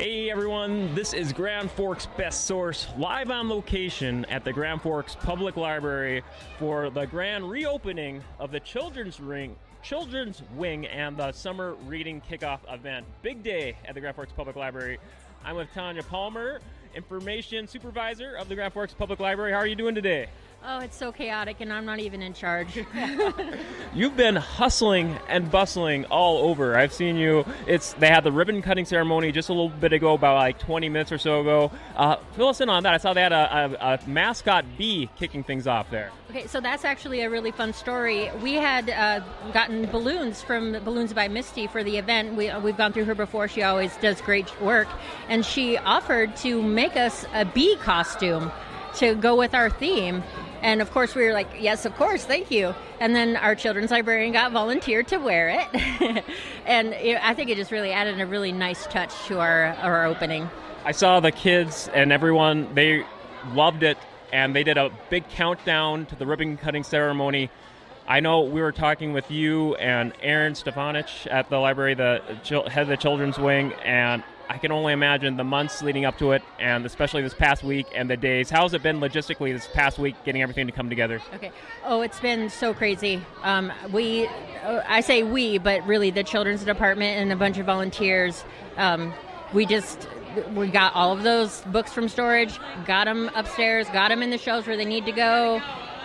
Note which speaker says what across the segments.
Speaker 1: Hey everyone, this is Grand Forks Best Source live on location at the Grand Forks Public Library for the grand reopening of the Children's Ring Children's Wing and the Summer Reading Kickoff event. Big day at the Grand Forks Public Library. I'm with Tonya Palmer, Information Supervisor of the Grand Forks Public Library. How are you doing today?
Speaker 2: Oh, it's so chaotic, and I'm not even in charge.
Speaker 1: You've been hustling and bustling all over. I've seen you. It's they had the ribbon cutting ceremony just a little bit ago, about like 20 minutes or so ago. Uh, fill us in on that. I saw they had a, a, a, mascot bee kicking things off there.
Speaker 2: Okay, so that's actually a really fun story. We had uh, gotten balloons from Balloons by Misty for the event. We, we've gone through her before. She always does great work, and she offered to make us a bee costume to go with our theme. And of course, we were like, yes, of course, thank you. And then our children's librarian got volunteered to wear it. and I think it just really added a really nice touch to our, our opening.
Speaker 1: I saw the kids and everyone, they loved it. And they did a big countdown to the ribbon cutting ceremony. I know we were talking with you and Aaron Stefanich at the library, the head of the children's wing, and I can only imagine the months leading up to it, and especially this past week and the days. How's it been logistically this past week, getting everything to come together?
Speaker 2: Okay. Oh, it's been so crazy. Um, we, uh, I say we, but really the children's department and a bunch of volunteers. Um, we just we got all of those books from storage, got them upstairs, got them in the shelves where they need to go.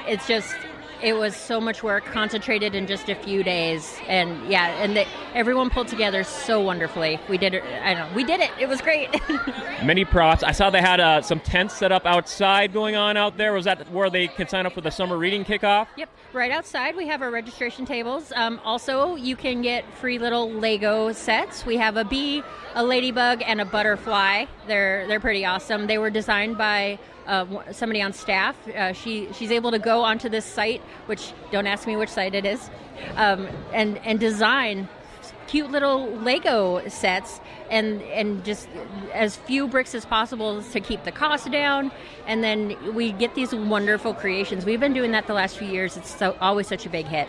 Speaker 2: It's just it was so much work concentrated in just a few days. And yeah and the, everyone pulled together so wonderfully. We did it i don't know we did it. It was great.
Speaker 1: Many props. I saw they had uh, some tents set up outside going on out there. Was that where they can sign up for the summer reading kickoff?
Speaker 2: Yep right outside. We have our registration tables. Um, also you can get free little lego sets. We have a bee a ladybug and a butterfly. They're they're pretty awesome. They were designed by uh, somebody on staff. Uh, she she's able to go onto this site, which don't ask me which site it is, um, and and design cute little Lego sets and and just as few bricks as possible to keep the cost down. And then we get these wonderful creations. We've been doing that the last few years. It's so, always such a big hit.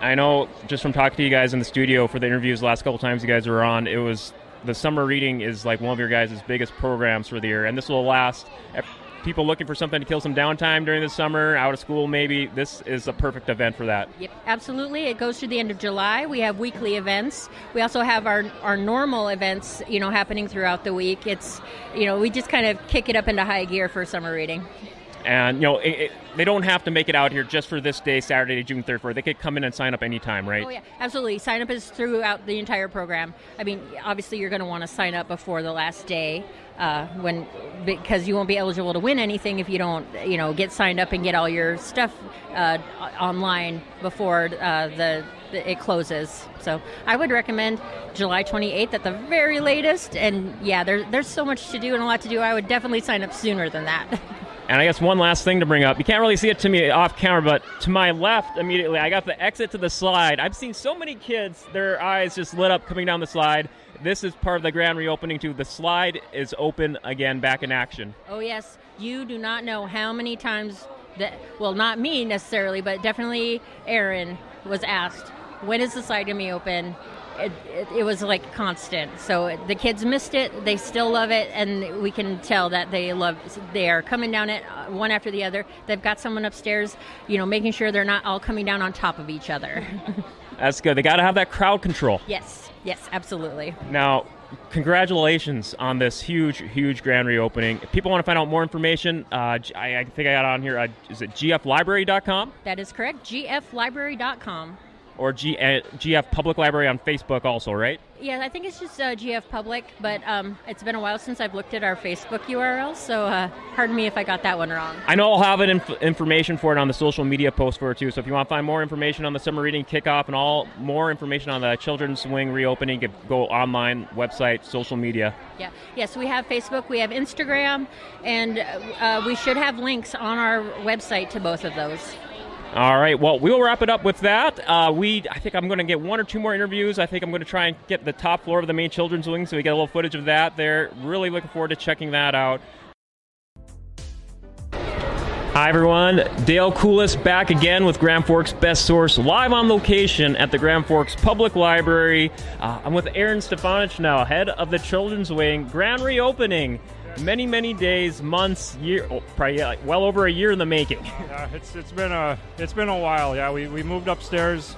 Speaker 1: I know just from talking to you guys in the studio for the interviews the last couple times you guys were on, it was the summer reading is like one of your guys' biggest programs for the year, and this will last people looking for something to kill some downtime during the summer, out of school maybe, this is a perfect event for that.
Speaker 2: Yep, absolutely. It goes through the end of July. We have weekly events. We also have our, our normal events, you know, happening throughout the week. It's, you know, we just kind of kick it up into high gear for summer reading.
Speaker 1: And, you know, it, it, they don't have to make it out here just for this day, Saturday, June 3rd, They could come in and sign up anytime, right?
Speaker 2: Oh, yeah, absolutely. Sign up is throughout the entire program. I mean, obviously, you're going to want to sign up before the last day uh, when because you won't be eligible to win anything if you don't, you know, get signed up and get all your stuff uh, online before uh, the, the, it closes. So I would recommend July 28th at the very latest. And yeah, there, there's so much to do and a lot to do. I would definitely sign up sooner than that.
Speaker 1: And I guess one last thing to bring up. You can't really see it to me off camera, but to my left immediately, I got the exit to the slide. I've seen so many kids, their eyes just lit up coming down the slide. This is part of the grand reopening, too. The slide is open again, back in action.
Speaker 2: Oh, yes. You do not know how many times that, well, not me necessarily, but definitely Aaron was asked, when is the slide going to be open? It, it, it, was like constant. So the kids missed it, they still love it, and we can tell that they love. They are coming down it uh, one after the other. They've got someone upstairs, you know, making sure they're not all coming down on top of each other.
Speaker 1: That's good. They got to have that crowd control.
Speaker 2: Yes, yes, absolutely.
Speaker 1: Now, congratulations on this huge, huge grand reopening. If people want to find out more information, uh, I, I, think I got on here. Uh, is it gflibrary.com?
Speaker 2: That is correct. gflibrary.com
Speaker 1: or G- uh, GF Public Library on Facebook also, right?
Speaker 2: Yeah, I think it's just uh, GF Public, but um, it's been a while since I've looked at our Facebook URL, so uh, pardon me if I got that one wrong.
Speaker 1: I know I'll have inf- information for it on the social media post for it too. So if you want to find more information on the summer reading kickoff and all more information on the Children's Wing reopening, go online, website, social media.
Speaker 2: Yeah, yes, we have Facebook, we have Instagram, and uh, we should have links on our website to both of those.
Speaker 1: All right. Well, we'll wrap it up with that. Uh, we, I think I'm going to get one or two more interviews. I think I'm going to try and get the top floor of the main children's wing, so we get a little footage of that there. Really looking forward to checking that out. Hi, everyone. Dale Kulis back again with Grand Forks Best Source, live on location at the Grand Forks Public Library. Uh, I'm with Aaron Stefanich now, head of the Children's Wing. Grand reopening. Many, many days, months, year, oh, probably yeah, like well over a year in the making.
Speaker 3: Yeah, it's it's been a it's been a while. Yeah, we, we moved upstairs.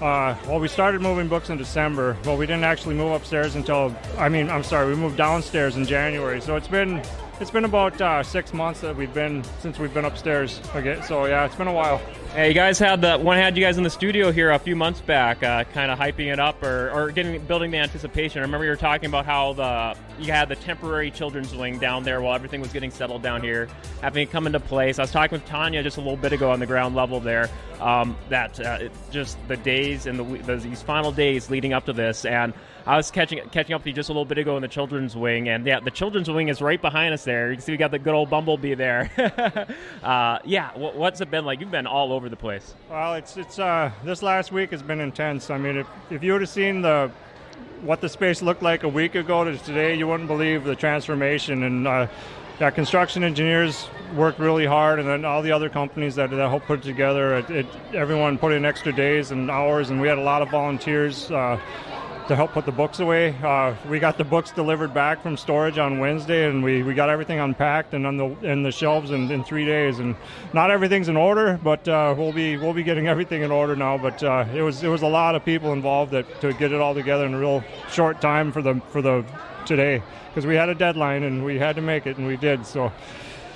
Speaker 3: Uh, well, we started moving books in December. but we didn't actually move upstairs until I mean, I'm sorry, we moved downstairs in January. So it's been it's been about uh, six months that we've been since we've been upstairs again. So yeah, it's been a while.
Speaker 1: Hey, you guys had the one had you guys in the studio here a few months back, uh, kind of hyping it up or, or getting building the anticipation. I remember you were talking about how the you had the temporary children's wing down there while everything was getting settled down here, having it come into place. I was talking with Tonya just a little bit ago on the ground level there. Um, that uh, it, just the days and the these final days leading up to this and I was catching catching up with you just a little bit ago in the children's wing, and yeah, the children's wing is right behind us there. You can see we got the good old bumblebee there. uh, yeah, what's it been like? You've been all over the place.
Speaker 3: Well, it's it's uh, this last week has been intense. I mean, if if you would have seen the what the space looked like a week ago to today, you wouldn't believe the transformation and. Uh, yeah, construction engineers worked really hard, and then all the other companies that, that helped put it together. It, it, everyone put in extra days and hours, and we had a lot of volunteers. Uh, to help put the books away. Uh, we got the books delivered back from storage on Wednesday, and we, we got everything unpacked and on the in the shelves in, in three days. And not everything's in order, but uh, we'll be we'll be getting everything in order now. But uh, it was it was a lot of people involved that, to get it all together in a real short time for the for the today because we had a deadline and we had to make it, and we did. So.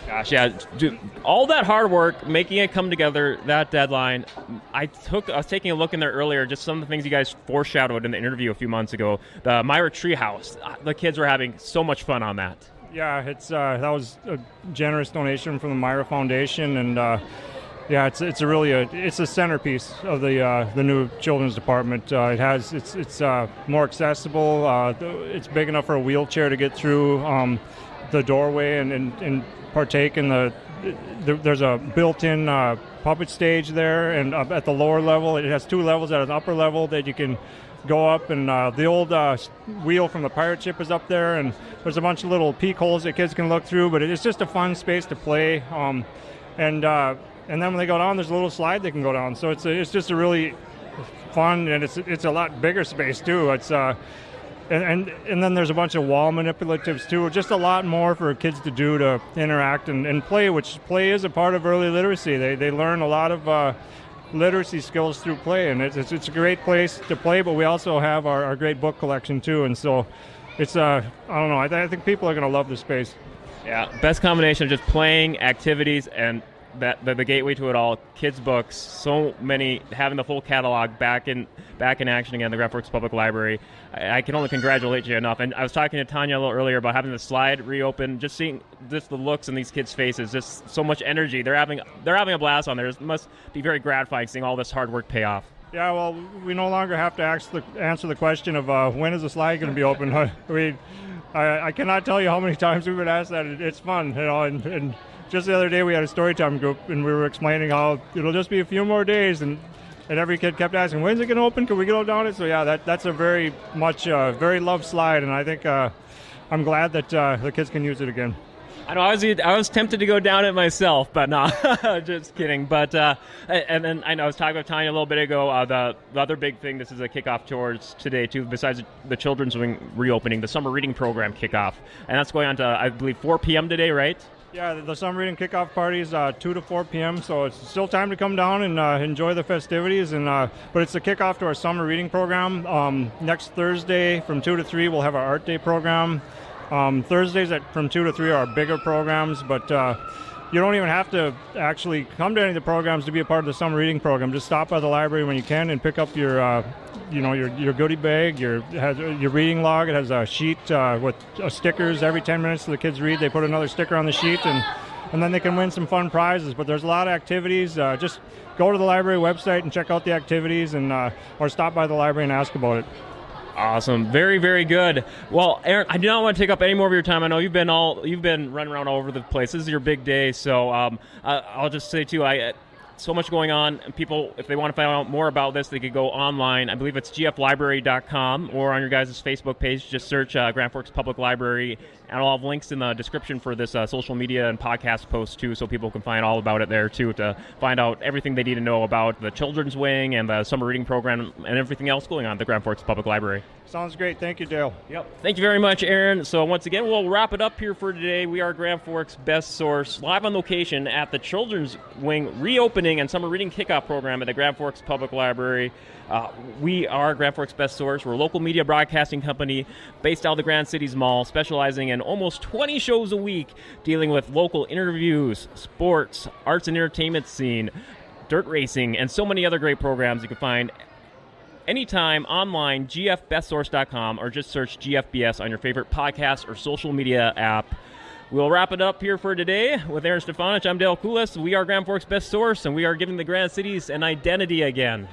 Speaker 1: Gosh, yeah, dude, all that hard work, making it come together, that deadline. I took, I was taking a look in there earlier, just some of the things you guys foreshadowed in the interview a few months ago. The Myra Treehouse, uh, the kids were having so much fun on that.
Speaker 3: Yeah, it's uh, that was a generous donation from the Myra Foundation, and uh, yeah, it's it's a really a it's a centerpiece of the uh, the new children's department. Uh, it has it's it's uh, more accessible. It's big enough for a wheelchair to get through um, the doorway and, and, and partake in the. There's a built-in uh, puppet stage there, and uh, at the lower level, it has two levels. At an upper level, that you can go up, and uh, the old uh, wheel from the pirate ship is up there, and there's a bunch of little peek holes that kids can look through. But it's just a fun space to play, um, and uh, and then when they go down, there's a little slide they can go down. So it's a, it's just a really fun, and it's it's a lot bigger space too. It's uh, and, and, and then there's a bunch of wall manipulatives too. Just a lot more for kids to do to interact and, and play, which play is a part of early literacy. They they learn a lot of. Uh, literacy skills through play, and it's, it's, it's, a great place to play. But we also have our, our great book collection too, and so it's uh, I don't know. I, th- I think people are going to love the space.
Speaker 1: Yeah, best combination of just playing activities and that the, the, gateway to it all. Kids books, so many having the full catalog back in back in action again. The Grand Forks Public Library. I, I, can only congratulate you enough. And I was talking to Tonya a little earlier about having the slide reopen. Just seeing just the looks in these kids' faces, just so much energy. They're having they're having a blast on there. It must be very gratifying seeing all this hard work pay off.
Speaker 3: Yeah, well, we no longer have to ask the, answer the question of uh, when is the slide going to be open. we, I, I, cannot tell you how many times we've been asked that. It, it's fun, you know, and, and just the other day we had a story time group and we were explaining how it'll just be a few more days and and every kid kept asking when's it going to open can we go down it so yeah that that's a very much uh, very loved slide and i think uh, i'm glad that uh, the kids can use it again
Speaker 1: I know I was I was tempted to go down it myself, but no, just kidding. But uh, and then I know I was talking with Tonya a little bit ago. Uh, the the other big thing this is a kickoff towards today too. Besides the children's wing reopening, the summer reading program kickoff, and that's going on to I believe 4 p.m. today, right?
Speaker 3: Yeah, the summer reading kickoff party is uh, 2 to 4 p.m., so it's still time to come down and uh, enjoy the festivities. And uh, But it's the kickoff to our summer reading program. Um, next Thursday from 2 to 3, we'll have our art day program. Um, Thursdays at, from 2 to 3 are bigger programs, but uh, you don't even have to actually come to any of the programs to be a part of the summer reading program. Just stop by the library when you can and pick up your, uh, you know, your, your goodie bag, your has your reading log. It has a sheet uh, with uh, stickers. Every 10 minutes the kids read, they put another sticker on the sheet, and and then they can win some fun prizes. But there's a lot of activities. Uh, just go to the library website and check out the activities, and uh, or stop by the library and ask about it.
Speaker 1: Awesome, very very good. Well, Aaron, I do not want to take up any more of your time. I know you've been all you've been running around all over the place. This is your big day, so um, I'll just say too, I so much going on. And people, if they want to find out more about this, they could go online. I believe it's gflibrary.com or on your guys' Facebook page. Just search uh, Grand Forks Public Library and I'll have links in the description for this uh, social media and podcast post too, so people can find all about it there too to find out everything they need to know about the children's wing and the summer reading program and everything else going on at the Grand Forks Public Library.
Speaker 3: Sounds great. Thank you, Dale.
Speaker 1: Yep. Thank you very much, Aaron. So once again, we'll wrap it up here for today. We are Grand Forks' best source, live on location at the Children's Wing reopening and summer reading kickoff program at the Grand Forks Public Library. Uh, we are Grand Forks' best source. We're a local media broadcasting company based out of the Grand Cities Mall, specializing in almost 20 shows a week, dealing with local interviews, sports, arts and entertainment scene, dirt racing, and so many other great programs you can find anytime online, gfbestsource.com, or just search GFBS on your favorite podcast or social media app. We'll wrap it up here for today with Aaron Stefanich. I'm Dale Kulis. We are Grand Forks' best source, and we are giving the Grand Cities an identity again.